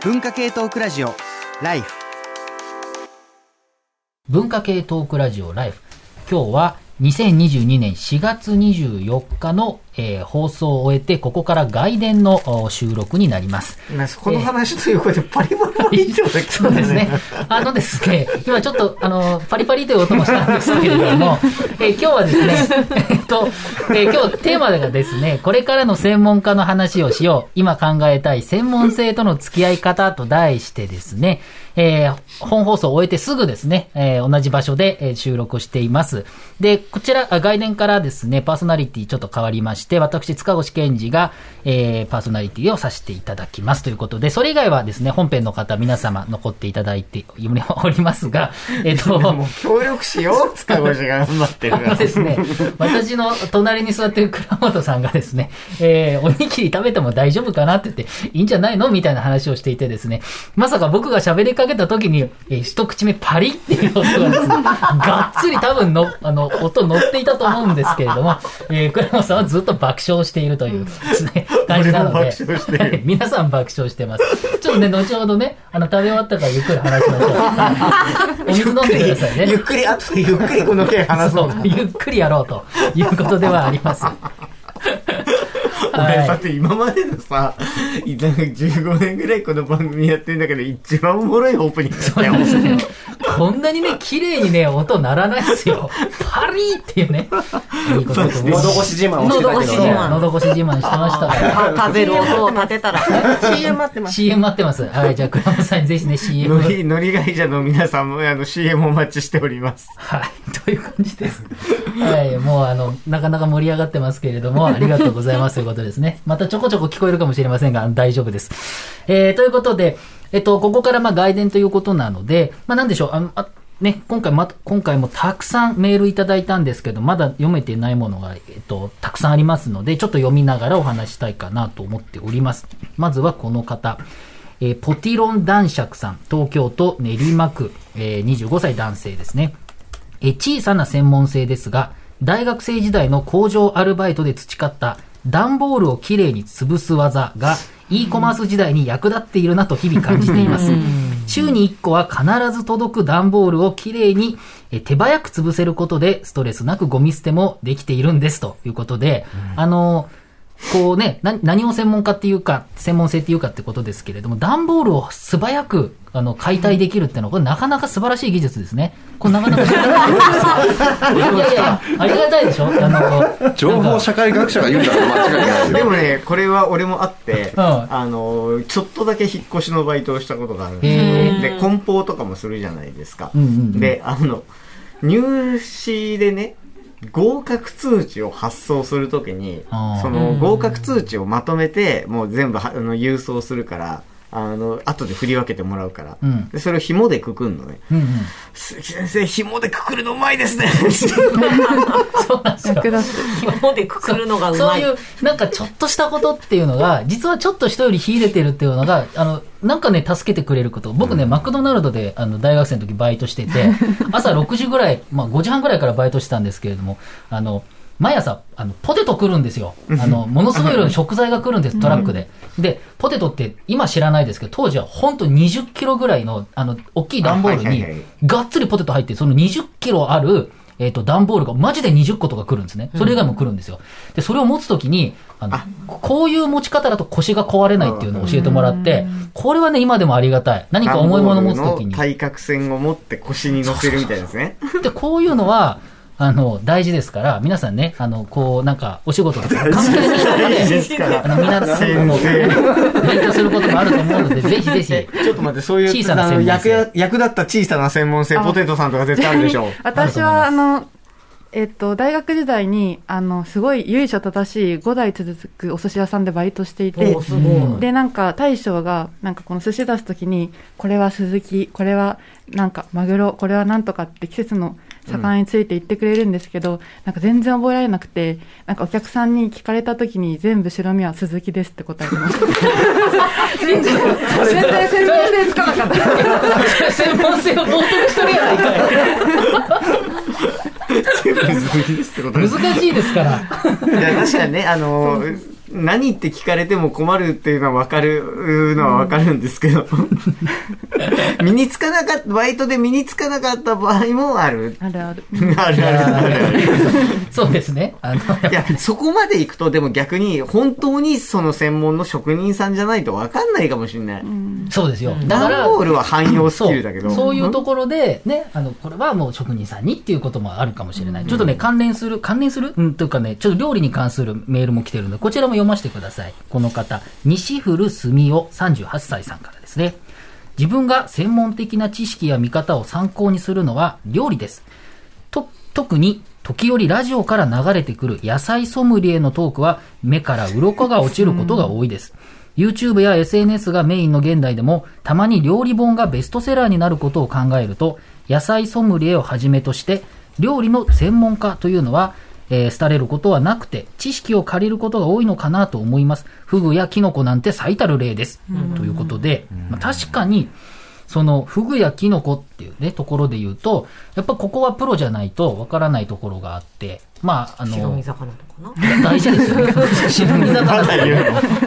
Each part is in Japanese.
文化系トークラジオライフ。文化系トークラジオライフ。今日は2022年4月24日の、えー放送を終えてここから外伝のお収録になりますなこの話ということでパリパリって音が聞こえるそうですね。あのですね、今ちょっと、あの、パリパリという音もしたんですけれども、えー今日はですね、えっと、えー今日テーマがですね、これからの専門家の話をしよう。今考えたい専門性との付き合い方と題してですね、えー本放送を終えてすぐですね、えー同じ場所で、えー収録をしています。で、こちら、あ外伝からですね、パーソナリティちょっと変わりまして、私、塚越健二が、えーパーソナリティをさせていただきます。ということで、それ以外はですね、本編の方、皆様残っていただいておりますが、えっ、と、もう協力しよう。塚越が頑張ってるあから。のですね、私の隣に座ってる倉本さんがですね、えー、おにぎり食べても大丈夫かなって言って、いいんじゃないのみたいな話をしていてですね、まさか僕が喋りかけた時に、えー一口目パリっていう音がですね、がっつり多分の、あの、音乗っていたと思うんですけれども、えー、倉本さんはずっと爆笑しているというね、感じなので、皆さん爆笑してます。ちょっとね、後ほどね、あの、食べ終わったからゆっくり話しましょう。お水飲んでくださいね。ゆっくり後でゆっくりこの件話そうゆっくりやろうということではあります。俺だはって今までのさ、いなんか15年ぐらいこの番組やってんだけど、一番おもろいオープニングだったよ。こんなにね、綺麗にね、音鳴らないですよ。パリーっていうね。いいことですマジで喉越し自慢をしてたけど喉越し自ね。慢喉越し自慢してましたから。食べる音を立てたら。CM 待ってます。CM 待ってます。はい、じゃあ、倉本さんにぜひね、CM。のり、のり会社の皆さんもあの CM お待ちしております。はい、という感じです。はい、もうあの、なかなか盛り上がってますけれども、ありがとうございますということですね。またちょこちょこ聞こえるかもしれませんが、大丈夫です。えー、ということで、えっと、ここからまあ外伝ということなので、まあなんでしょう、あ、あね、今回ま、今回もたくさんメールいただいたんですけど、まだ読めてないものが、えっと、たくさんありますので、ちょっと読みながらお話ししたいかなと思っております。まずはこの方。えーポティロン男爵さん、東京都練馬区、えー25歳男性ですね。えー小さな専門性ですが、大学生時代の工場アルバイトで培った段ボールをきれいに潰す技が e コマース時代に役立っているなと日々感じています。週に1個は必ず届く段ボールをきれいにえー手早く潰せることでストレスなくゴミ捨てもできているんですということで、あのーこうね、な何を専門家っていうか、専門性っていうかってことですけれども、段ボールを素早く、あの、解体できるっていうのは、これなかなか素晴らしい技術ですね。これなかなか知らない技術ですよ。いやいやいや、ありがたいでしょ？あの、情報社会学者が言うんだから間違いないよ。でもね、これは俺もあって、うんあの、ちょっとだけ引っ越しのバイトをしたことがあるんへですよ。で、梱包とかもするじゃないですか。うんうんうんで、あの、入試でね、合格通知を発送するときにその合格通知をまとめて、もう全部はあの郵送するから、あの、後で振り分けてもらうから。うんで、それを紐でくくんのね。うんうん。鈴木先生、紐でくくるのうまいですね そうなんですよ。紐でくくるのがうまい。そういう、なんかちょっとしたことっていうのが、実はちょっと人より秀でてるっていうのが、あの、なんかね、助けてくれること。僕ね、マクドナルドで、あの、大学生の時バイトしてて、朝6時ぐらい、まあ5時半ぐらいからバイトしてたんですけれども、あの、毎朝、あの、ポテト来るんですよ。あの、ものすごい量の食材が来るんです、トラックで。で、ポテトって今知らないですけど、当時は本当20キロぐらいの、あの、大きい段ボールにがっつりポテト入って、その20キロある、えっ、と、段ボールがマジで20個とか来るんですね。それ以外も来るんですよ。で、それを持つときに、あの、こういう持ち方だと腰が壊れないっていうのを教えてもらって、これはね、今でもありがたい。何か重いものを持つときに。対角線を持って腰に乗せるみたいですね。で、こういうのは、あの、大事ですから、皆さんね、あの、こう、なんか、お仕事とか、関係ない人。あの、皆さん先も生。勉強することもあると思うので、ぜひぜひ。ちょっと待って、そういう、小さな専門性役や役立った小さな専門性、ポテトさんとか絶対あるでしょう。私は、あの、えっと、大学時代に、あの、すごい由緒正しい5代続くお寿司屋さんでバイトしていてい。で、なんか大将が、なんかこの寿司出すときに、これは鈴木、これはなんかマグロ、これはなんとかって季節の魚について言ってくれるんですけど、なんか全然覚えられなくて、なんかお客さんに聞かれたときに全部白身は鈴木ですって答えてました。全然、全然専門性つかなかった。専門性を冒涜しとるやないかい。全部鈴木ですってことです。難しいですから。いや、確かにね、あの、何って聞かれても困るっていうのは分かるのは分かるんですけど、身につかなかった、バイトで身につかなかった場合もある。あるある。あるあるあるある。そうですね。あの、いや、そこまで行くと、でも逆に、本当にその専門の職人さんじゃないと分かんないかもしれない。そうですよ。だから、段ボールは汎用スキルだけど。そうそういうところで、ね、あの、これはもう職人さんにっていうこともあるかもしれない。ちょっとね、関連する、関連する？うん、というかね、ちょっと料理に関するメールも来てるので、こちらも読ませてください。この方、西古澄夫38歳さんからですね。自分が専門的な知識や見方を参考にするのは料理です。と、特に、時折ラジオから流れてくる野菜ソムリエのトークは目から鱗が落ちることが多いです。YouTube や SNS がメインの現代でも、たまに料理本がベストセラーになることを考えると、野菜ソムリエをはじめとして、料理の専門家というのは、えー廃れることはなくて、知識を借りることが多いのかなと思います。フグやキノコなんて最たる例です。ということで、まあ、確かに、その、フグやキノコっていうね、ところで言うと、やっぱここはプロじゃないとわからないところがあって、まあ、あの白身、魚とかな？大事ですよね。白身魚まだ言う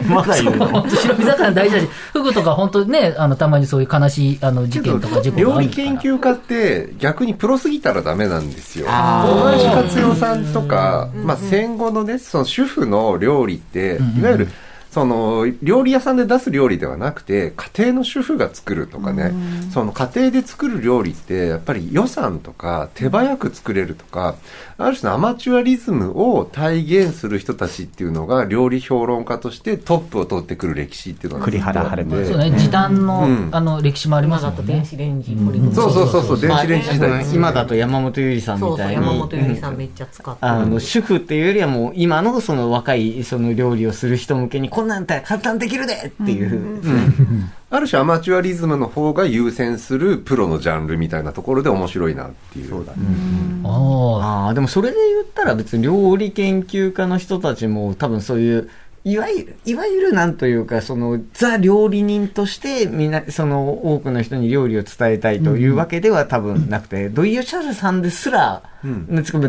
の？まだ言うの本当白身魚大事だし、フグとか本当ね、あの、たまにそういう悲しい、あの、事件とか事故が料理。研究家って逆にプロすぎたらダメなんですよ。あ大橋克代さんとか、まあ戦後のね、その主婦の料理って、うんうんいわゆる、その、料理屋さんで出す料理ではなくて、家庭の主婦が作るとかね、その家庭で作る料理って、やっぱり予算とか、手早く作れるとか、ある種のアマチュアリズムを体現する人たちっていうのが、料理評論家としてトップを取ってくる歴史っていうのが栗原晴れそうね、時短の、うん。あの、歴史もありま今だと電すもんね。子レンジ、ポリ袋そうそう。そうそう、電子レンジ時代。今だと山本ゆりさんそうそう、みたいに。山本ゆりさんめっちゃ使ってあの、主婦っていうよりはもう、今のその若い、その料理をする人向けに、こんなんだったら簡単できるでっていう。ある種アマチュアリズムの方が優先するプロのジャンルみたいなところで面白いなっていう。そうだね。ああ。ああ、でもそれで言ったら別に料理研究家の人たちも多分そういう、いわゆる、いわゆるなんというか、その、ザ料理人として、みんな、その、多くの人に料理を伝えたいというわけでは多分なくて、ドイヨシャルさんですら、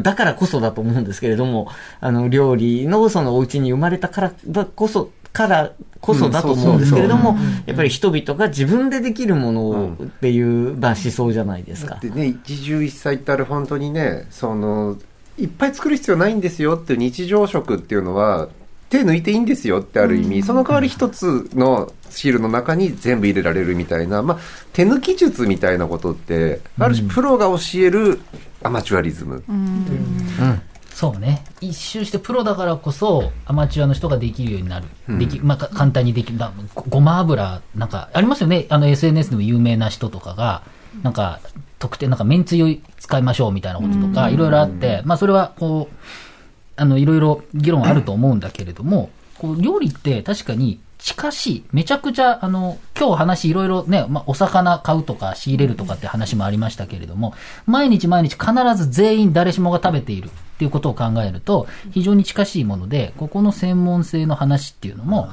だからこそだと思うんですけれども、あの、料理のそのお家に生まれたからだこそ、からこそだと思うんですけれども、やっぱり人々が自分でできるものをっていう、まあ思想じゃないですか。でね、一汁一菜ってあれ本当にね、その、いっぱい作る必要ないんですよっていう日常食っていうのは、手抜いていいんですよってある意味、その代わり一つの汁の中に全部入れられるみたいな、まあ、手抜き術みたいなことって、ある種プロが教えるアマチュアリズム。そうね。一周してプロだからこそ、アマチュアの人ができるようになる。でき、まあ、か簡単にできる。ごま油、なんか、ありますよね。あの SNS でも有名な人とかが、なんか、特定、なんか、めんつゆ使いましょうみたいなこととか、いろいろあって、まあ、それは、こう、あの、いろいろ議論あると思うんだけれども、こう、料理って確かに近しい。めちゃくちゃ、あの、今日話いろいろね、まあ、お魚買うとか仕入れるとかって話もありましたけれども、毎日毎日必ず全員誰しもが食べているっていうことを考えると、非常に近しいもので、ここの専門性の話っていうのも、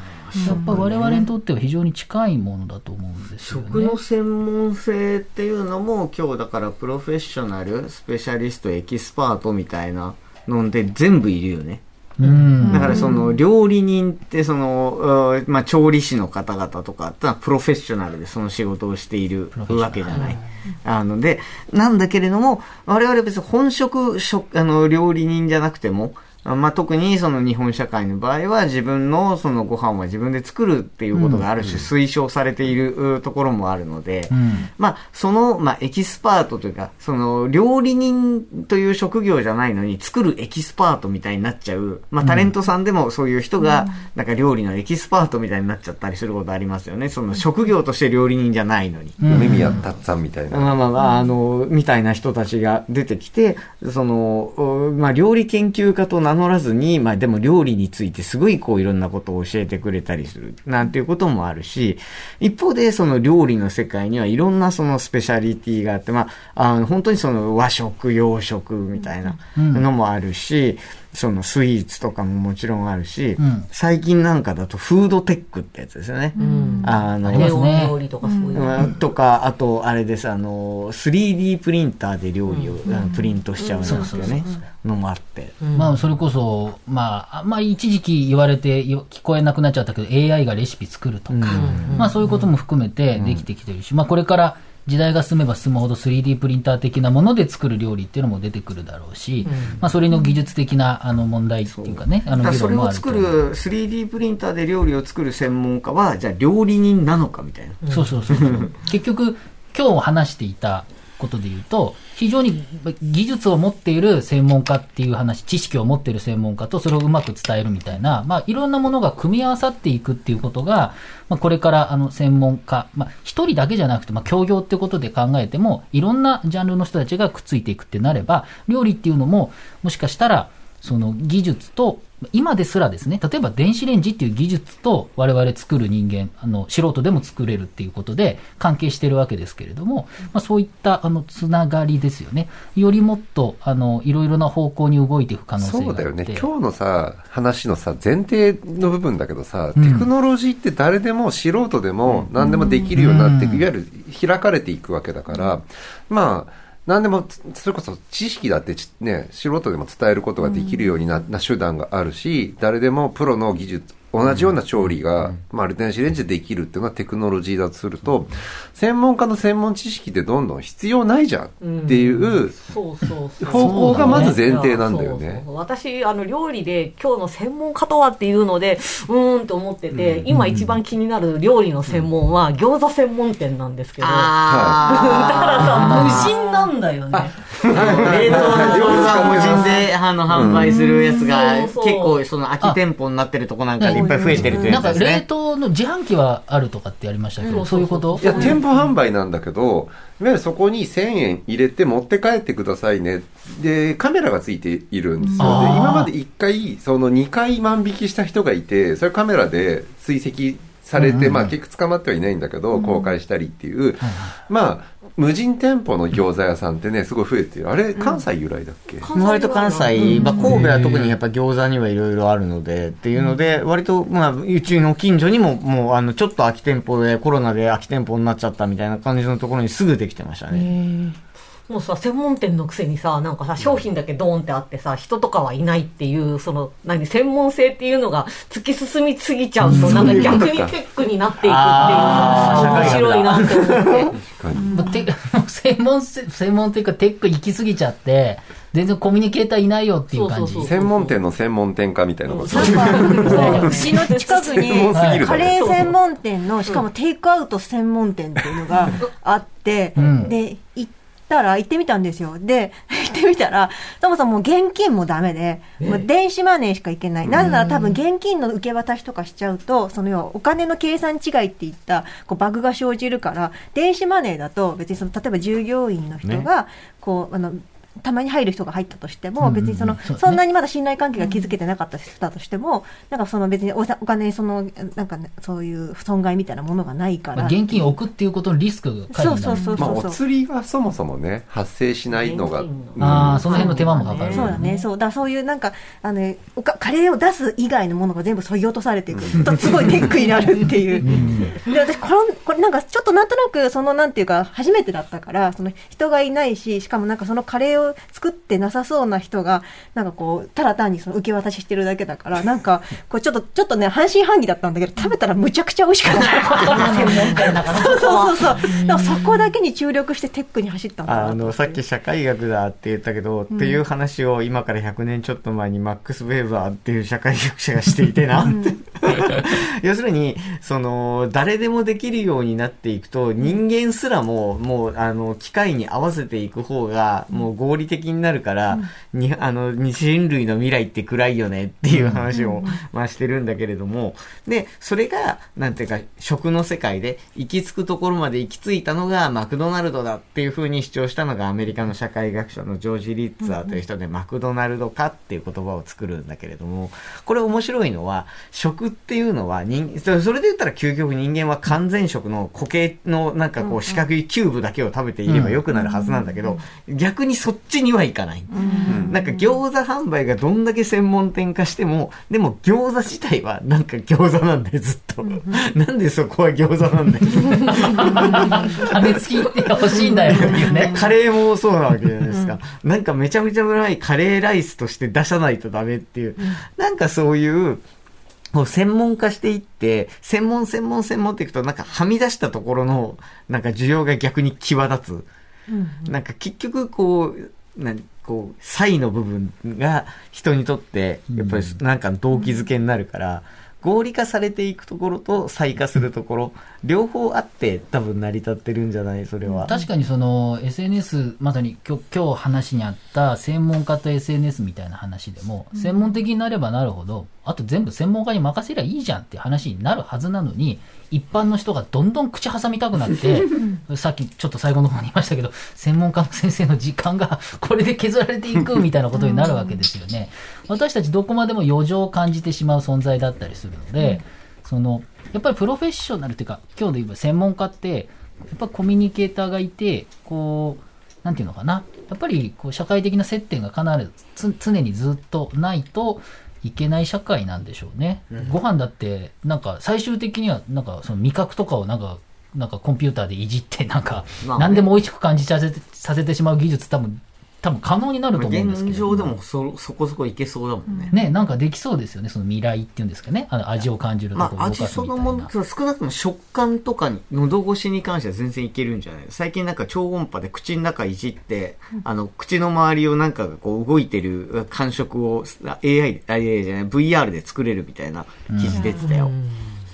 やっぱ我々にとっては非常に近いものだと思うんですよね。食の専門性っていうのも今日だからプロフェッショナル、スペシャリスト、エキスパートみたいなので全部いるよね。うん。だからその料理人ってその、うまあ、調理師の方々とかプロフェッショナルでその仕事をしているわけじゃない。あので、なんだけれども、我々別に本職職あの料理人じゃなくても、あまあ、特にその日本社会の場合は自分のそのご飯は自分で作るっていうことがある種推奨されているうところもあるので、うん。まあ、その、まあ、エキスパートというか、その、料理人という職業じゃないのに、作るエキスパートみたいになっちゃう、まあ、タレントさんでもそういう人が、なんか料理のエキスパートみたいになっちゃったりすることありますよね。その、職業として料理人じゃないのに。うん梅宮達さんみたいな。まあまあまあ、あの、みたいな人たちが出てきて、その、おまあ、料理研究家と名乗らずに、まあでも料理についてすごいこういろんなことを教えてくれたりする、なんていうこともあるし、一方でその料理の世界にはいろんなそのスペシャリティがあって、まあ、あの本当にその和食、洋食みたいなのもあるし、そのスイーツとかももちろんあるし、うん。最近なんかだとフードテックってやつですよね。うん。あの料理とかそういう。の。うん。とか、あと、あれです、あの、3D プリンターで料理を、あのプリントしちゃうんですよね。のもあって。まあ、それこそ、まあ、まあ、一時期言われてよ聞こえなくなっちゃったけど、AI がレシピ作るとか、まあ、そういうことも含めてできてきてるし、まあ、これから時代が進めば進むほど 3D プリンター的なもので作る料理っていうのも出てくるだろうし、まあ、それの技術的なあの問題っていうかね、あのそれを作ると思う。る 3D プリンターで料理を作る専門家は、じゃあ料理人なのかみたいな。そうそうそうそう。結局、今日話していたことで言うと、非常に技術を持っている専門家っていう話、知識を持っている専門家とそれをうまく伝えるみたいな、まあ、いろんなものが組み合わさっていくっていうことが、まあ、これからあの専門家、まあ、一人だけじゃなくて、まあ、協業ってことで考えても、いろんなジャンルの人たちがくっついていくってなれば、料理っていうのも、もしかしたら、その技術と、今ですらですね、例えば電子レンジっていう技術と我々作る人間、あの、素人でも作れるっていうことで関係してるわけですけれども、まあそういった、あの、つながりですよね。よりもっと、あの、いろいろな方向に動いていく可能性があって。そうだよね。今日のさ、話のさ、前提の部分だけどさ、うんテクノロジーって誰でも素人でも何でもできるようになっていく、うんいわゆる開かれていくわけだから、まあ、何でも、それこそ知識だってちね、素人でも伝えることができるようになな手段があるし、誰でもプロの技術、同じような調理が、まあ、アルテナシレンジでできるっていうのはテクノロジーだとすると、専門家の専門知識ってどんどん必要ないじゃんっていうそうそうそう。方向がまず前提なんだよね私、あの、料理で今日の専門家とはっていうので、うーんと思ってて、今一番気になる料理の専門は餃子専門店なんですけど。だからさ、無人なんだよね。冷凍の餃子を無人であの販売するやつが、結構その空き店舗になってるとこなんかでいっぱい増えてるというなんか冷やつですね。凍の自販機はあるとかってやりましたけど、そういうこと？いや、店舗販売なんだけど、いわゆるそこに1000円入れて持って帰ってくださいね。で、カメラがついているんですよ。で、今まで1回、その2回万引きした人がいて、それカメラで追跡されて、まあ結局捕まってはいないんだけど、公開したりっていう、まあ、無人店舗の餃子屋さんってね、すごい増えてる。あれ、関西由来だっけ、割と関西、まあ、神戸は特にやっぱ餃子にはいろいろあるので、っていうので、割と、まあ、うちの近所にも、もう、あの、ちょっと空き店舗で、コロナで空き店舗になっちゃったみたいな感じのところにすぐできてましたね。もうさ、専門店のくせにさ、なんかさ、商品だけドーンってあってさ、人とかはいないっていう、その、何、専門性っていうのが突き進みすぎちゃうと、なんか逆にテックになっていくっていう面白いなって思って。もうて専門せ、専門っていうかテック行き過ぎちゃって、全然コミュニケーターいないよっていう感じ。専門店の専門店化みたいなこと。う。ちの近くにカレー専門店の、しかもテイクアウト専門店っていうのがあって、ん。で、行ったら、行ってみたんですよ。で、行ってみたら、そもそも現金もダメで、もう電子マネーしか行けない。なぜなら多分現金の受け渡しとかしちゃうと、その要はお金の計算違いっていったこうバグが生じるから、電子マネーだと別にその、例えば従業員の人が、こう、あの、たまに入る人が入ったとしても、別にその、そんなにまだ信頼関係が築けてなかった人だとしても、なんかその別におさお金にその、なんかね、そういう損害みたいなものがないから。まあ現金を置くっていうことのリスクが回避になる。そうそうそうまあ、お釣りがそもそもね、発生しないのが。ああ、その辺の手間もかかる。そうだね、そうだ、そういうなんか、あの、おかカレーを出す以外のものが全部削ぎ落とされていくと、すごいテックになるっていう。で、私、これ、これなんか、ちょっとなんとなく、その、なんていうか、初めてだったから、その、人がいないし、しかもなんか、そのカレーを作ってなさそうな人が、なんかこう、ただ単にその受け渡ししてるだけだから、なんか、こう、ちょっと、ちょっとね、半信半疑だったんだけど、食べたらむちゃくちゃ美味しかった。そうそうそうそう。でもそこだけに注力してテックに走ったんだなあの、さっき社会学だって言ったけど、っていう話を今から100年ちょっと前にマックス・ウェーバーっていう社会学者がしていてなって。要するに、その、誰でもできるようになっていくと、人間すらも、もう、あの、機械に合わせていく方が、もう合理的になるから、に、あの、人類の未来って暗いよねっていう話を、まあしてるんだけれども、で、それが、なんていうか、食の世界で行き着くところまで行き着いたのがマクドナルドだっていうふうに主張したのがアメリカの社会学者のジョージ・リッツァーという人で、マクドナルド化っていう言葉を作るんだけれども、これ面白いのは、食っていうのは人、それで言ったら究極人間は完全食の固形のなんかこう四角いキューブだけを食べていれば良くなるはずなんだけど、逆にそっちにはいかない。なんか餃子販売がどんだけ専門店化しても、でも餃子自体はなんか餃子なんだよ、ずっと。なんでそこは餃子なんだよ。羽根付きって欲しいんだよっていうね。カレーもそうなわけじゃないですか。なんかめちゃめちゃうまいカレーライスとして出さないとダメっていう、なんかそういう、もう専門化していって、専門専門専門っていくと、なんかはみ出したところの、なんか需要が逆に際立つ。なんか結局こう、何こう、差異の部分が人にとって、やっぱりなんか動機づけになるから、合理化されていくところと差異化するところ、両方あって多分成り立ってるんじゃない？それは。確かにその SNS、まさに今日今日話にあった専門家と SNS みたいな話でも、専門的になればなるほど、あと全部専門家に任せりゃいいじゃんって話になるはずなのに、一般の人がどんどん口挟みたくなって、さっきちょっと最後の方に言いましたけど、専門家の先生の時間がこれで削られていくみたいなことになるわけですよね。私たちどこまでも余剰を感じてしまう存在だったりするので、その、やっぱりプロフェッショナルっていうか、今日で言えば専門家って、やっぱコミュニケーターがいて、こう、なんていうのかな。やっぱり、こう、社会的な接点が必ず、つ常にずっとないといけない社会なんでしょうね。ご飯だって、なんか、最終的には、なんか、その味覚とかをなんか、なんかコンピューターでいじって、なんか、何でも美味しく感じさせて、させてしまう技術多分、多分可能になると思うんですけど。現状でもそ、そこそこいけそうだもんね。ね、なんかできそうですよね。その未来っていうんですかね。あの味を感じるところまあ、味そのもの、少なくとも食感とかに、喉越しに関しては全然いけるんじゃない最近なんか超音波で口の中いじって、あの、口の周りをなんかがこう動いてる感触を AI、AI じゃない、VR で作れるみたいな記事出てたよ。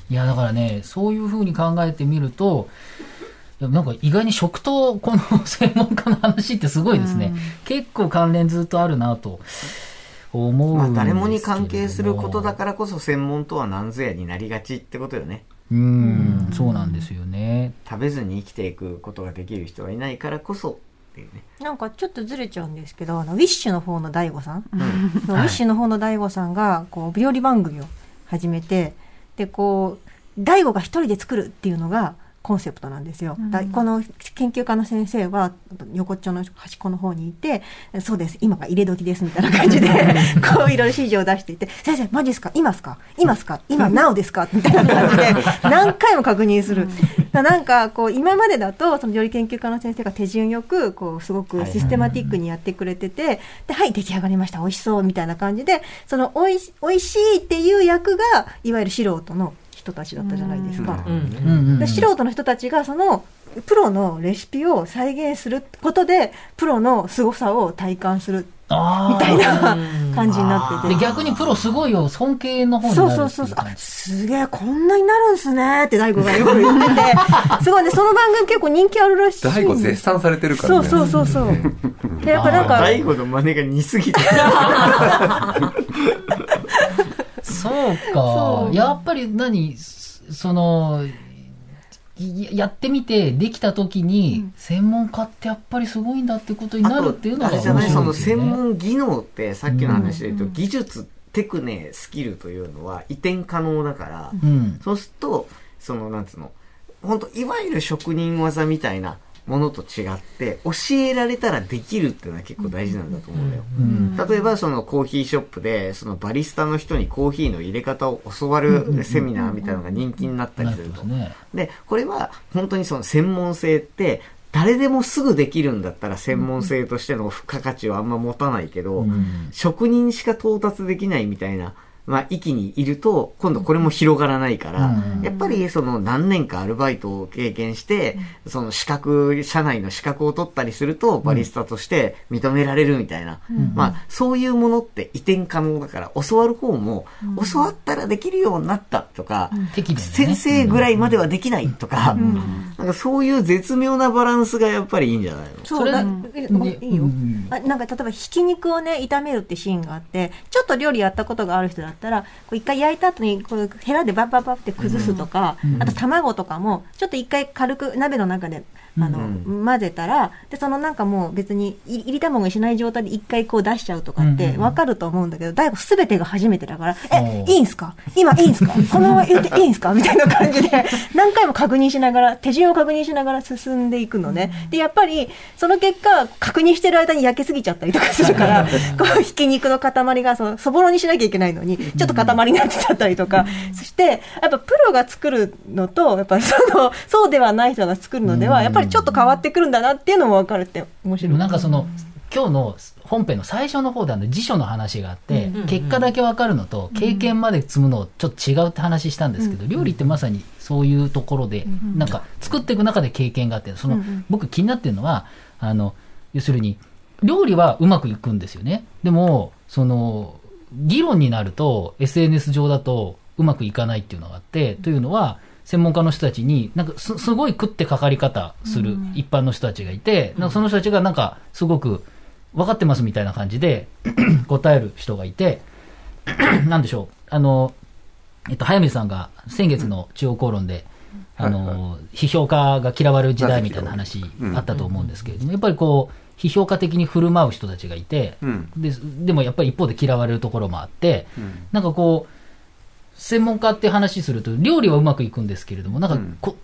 いや、だからね、そういうふうに考えてみると、なんか意外に食とこの専門家の話ってすごいですね。結構関連ずっとあるなと思うんですけれどまあ、誰もに関係することだからこそ専門とは何ぞやになりがちってことよね。うん、そうなんですよね。食べずに生きていくことができる人がいないからこそっていうね。なんかちょっとずれちゃうんですけど、あのウィッシュの方の大悟さん、ウィッシュの方の大悟さんがこう料理番組を始めて、でこう大悟が一人で作るっていうのがコンセプトなんですよ。だこの研究家の先生は横っちょの端っこの方にいて、そうです、今が入れ時ですみたいな感じで、こういろいろ指示を出していて、先生、マジですか？今っすか？今っすか？今、なおですか？みたいな感じで、何回も確認する。なんか、こう、今までだと、その料理研究家の先生が手順よく、こう、すごくシステマティックにやってくれてて、で、はい、出来上がりました、美味しそう、みたいな感じで、その、おいし、美味しいっていう役が、いわゆる素人の人たちだったじゃないですか。で素人の人たちがそのプロのレシピを再現することでプロの凄さを体感するあみたいな感じになってて。で逆にプロすごいよ、尊敬の方になそうるっていううそそうそう。あすげえこんなになるんすねって大悟がよく言ってて。すごいね。その番組結構人気あるらしい大悟絶賛されてるからね。そうそうそうそう。でやっぱなんか大悟の真似が似すぎて。そうか。やっぱり何、その、いやってみて、できた時に、専門家ってやっぱりすごいんだってことになるっていうのが面あれじゃない、その。専門技能って、さっきの話で言うと、技術、テクネ、スキルというのは移転可能だから、うん。そうすると、その、なんつうの、本当いわゆる職人技みたいなものと違って、教えられたらできるっていうのは結構大事なんだと思うんだよ。うん。例えばそのコーヒーショップでそのバリスタの人にコーヒーの入れ方を教わるセミナーみたいなのが人気になったりなすると。でこれは本当にその専門性って誰でもすぐできるんだったら専門性としての付加価値はあんま持たないけど、うん職人しか到達できないみたいな、まあ、域にいると、今度これも広がらないから、うんやっぱりその何年かアルバイトを経験して、その資格、社内の資格を取ったりすると、バリスタとして認められるみたいな。まあ、そういうものって移転可能だから、教わる方も、教わったらできるようになったとか、先生ぐらいまではできないとか、なんかそういう絶妙なバランスがやっぱりいいんじゃないの？そう。だいいよ、うん。あなんか例えばひき肉をね炒めるってシーンがあってちょっと料理やったことがある人だったら一回焼いた後にこうヘラでバッバッバッって崩すとか、あと卵とかもちょっと一回軽く鍋の中であの、混ぜたら、で、そのなんかもう別にい入り卵にしない状態で一回こう出しちゃうとかってわかると思うんだけど、大悟すべてが初めてだから、え、いいんすか？今いいんすか？このまま言っていいんすか？みたいな感じで、何回も確認しながら、手順を確認しながら進んでいくのね。で、やっぱり、その結果、確認してる間に焼けすぎちゃったりとかするから、こう、ひき肉の塊がその、そぼろにしなきゃいけないのに、ちょっと塊になってちゃったりとか、そして、やっぱプロが作るのと、やっぱその、そうではない人が作るのでは、やっぱりちょっと変わってくるんだなっていうのも分かるって面白い。なんかその、今日の本編の最初の方であの辞書の話があって、結果だけ分かるのと経験まで積むのちょっと違うって話したんですけど、料理ってまさにそういうところで、なんか作っていく中で経験があって、その、僕気になってるのは、あの、要するに、料理はうまくいくんですよね。でも、その、議論になると SNS 上だとうまくいかないっていうのがあって、というのは、専門家の人たちに、なんかすすごい食ってかかり方する一般の人たちがいて、なんかその人たちがなんかすごく分かってますみたいな感じで 答える人がいて、なんでしょう、あの、えっと、早水さんが先月の中央公論で、あの、批評家が嫌われる時代みたいな話あったと思うんですけれども、やっぱりこう、批評家的に振る舞う人たちがいて、うん。ででもやっぱり一方で嫌われるところもあって、なんかこう、専門家って話すると、料理はうまくいくんですけれども、なんかこ、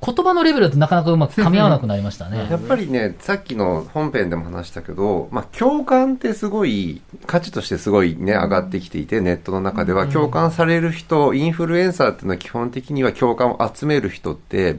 言葉のレベルだとなかなかうまく噛み合わなくなりましたね。やっぱりね、さっきの本編でも話したけど、まあ、共感ってすごい、価値としてすごいね、上がってきていて、ネットの中では共感される人、インフルエンサーっていうのは基本的には共感を集める人って、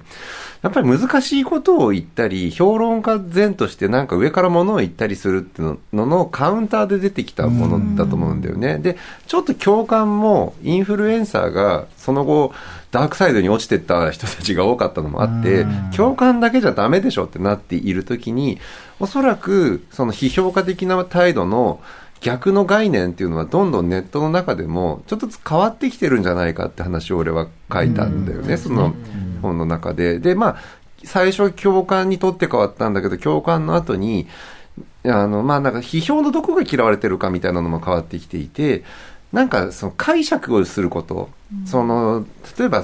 やっぱり難しいことを言ったり、評論家前としてなんか上からものを言ったりするっていうののカウンターで出てきたものだと思うんだよね。で、ちょっと共感もインフルエンサーがその後、ダークサイドに落ちてった人たちが多かったのもあって、共感だけじゃダメでしょってなっているときに、おそらくその批評家的な態度の逆の概念っていうのはどんどんネットの中でもちょっとずつ変わってきてるんじゃないかって話を俺は書いたんだよね、その本の中で。で、まあ、最初は共感にとって変わったんだけど、共感の後に、あの、まあなんか批評のどこが嫌われてるかみたいなのも変わってきていて、なんかその解釈をすること、その、例えば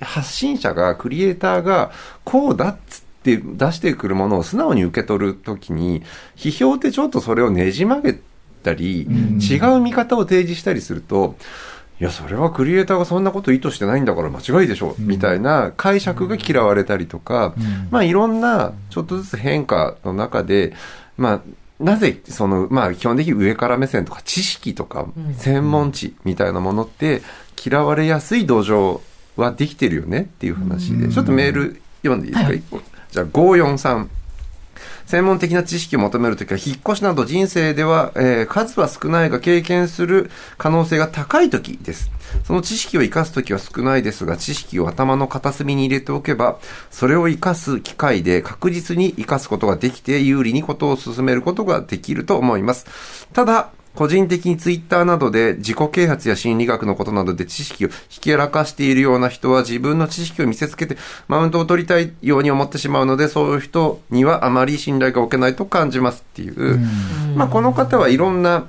発信者が、クリエイターが、こうだっつって出してくるものを素直に受け取るときに、批評ってちょっとそれをねじ曲げたり、違う見方を提示したりすると、いや、それはクリエイターがそんなこと意図してないんだから間違いでしょ、みたいな解釈が嫌われたりとか、まあいろんなちょっとずつ変化の中で、まあ、なぜ、その、まあ基本的に上から目線とか知識とか専門知みたいなものって嫌われやすい土壌はできてるよねっていう話で、ちょっとメール読んでいいですか、一個じゃあ543。専門的な知識を求めるときは、引っ越しなど人生では、えー数は少ないが経験する可能性が高いときです。その知識を活かすときは少ないですが、知識を頭の片隅に入れておけば、それを活かす機会で確実に活かすことができて、有利にことを進めることができると思います。ただ、個人的にツイッターなどで自己啓発や心理学のことなどで知識をひけらかしているような人は自分の知識を見せつけてマウントを取りたいように思ってしまうのでそういう人にはあまり信頼が置けないと感じますっていう、まあこの方はいろんな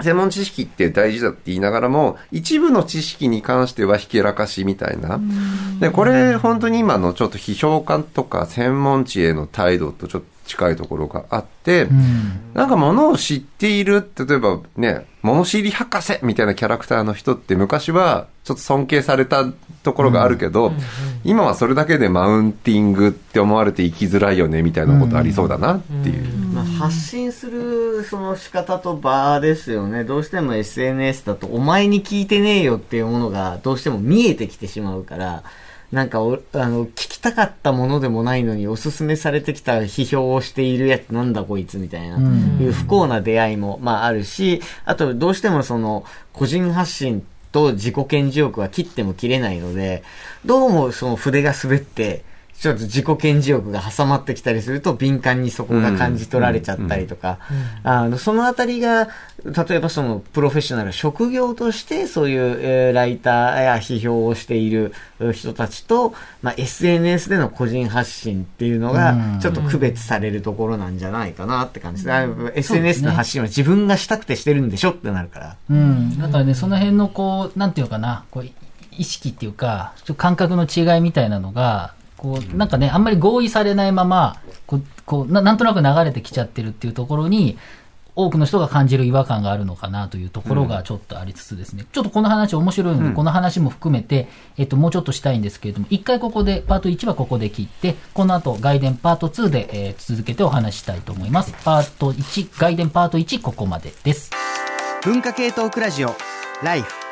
専門知識って大事だって言いながらも、一部の知識に関してはひけらかしみたいな。で、これ本当に今のちょっと批評家とか専門知への態度とちょっと近いところがあって、なんか物を知っている、例えばね、物知り博士みたいなキャラクターの人って昔はちょっと尊敬されたところがあるけど、今はそれだけでマウンティングって思われて生きづらいよねみたいなことありそうだなっていう。まあ、発信するその仕方と場ですよね。どうしても SNS だと、お前に聞いてねえよっていうものがどうしても見えてきてしまうから、なんかお、あの、聞きたかったものでもないのに、おすすめされてきた批評をしているやつなんだこいつみたいな、いう不幸な出会いも、まああるし、あとどうしてもその、個人発信と自己顕示欲は切っても切れないので、どうもその筆が滑って、ちょっと自己顕示欲が挟まってきたりすると敏感にそこが感じ取られちゃったりとか、あの、そのあたりが、例えばそのプロフェッショナル、職業としてそういう、えーライターや批評をしているえー人たちと、まあ、SNS での個人発信っていうのが、ちょっと区別されるところなんじゃないかなって感じです。あ SNS の発信は自分がしたくてしてるんでしょってなるから。うん。だからね、その辺のこう、なんていうのかな、こう、意識っていうか、ちょっと感覚の違いみたいなのが、こう、なんかね、あんまり合意されないまま、こう、こうななんとなく流れてきちゃってるっていうところに、多くの人が感じる違和感があるのかなというところがちょっとありつつですね、ちょっとこの話面白いので、この話も含めて、えっと、もうちょっとしたいんですけれども、一回ここで、パート1はここで切って、この後、外伝パート2で、えー続けてお話ししたいと思います。パート1、外伝パート1、ここまでです。文化系トークラジオライフ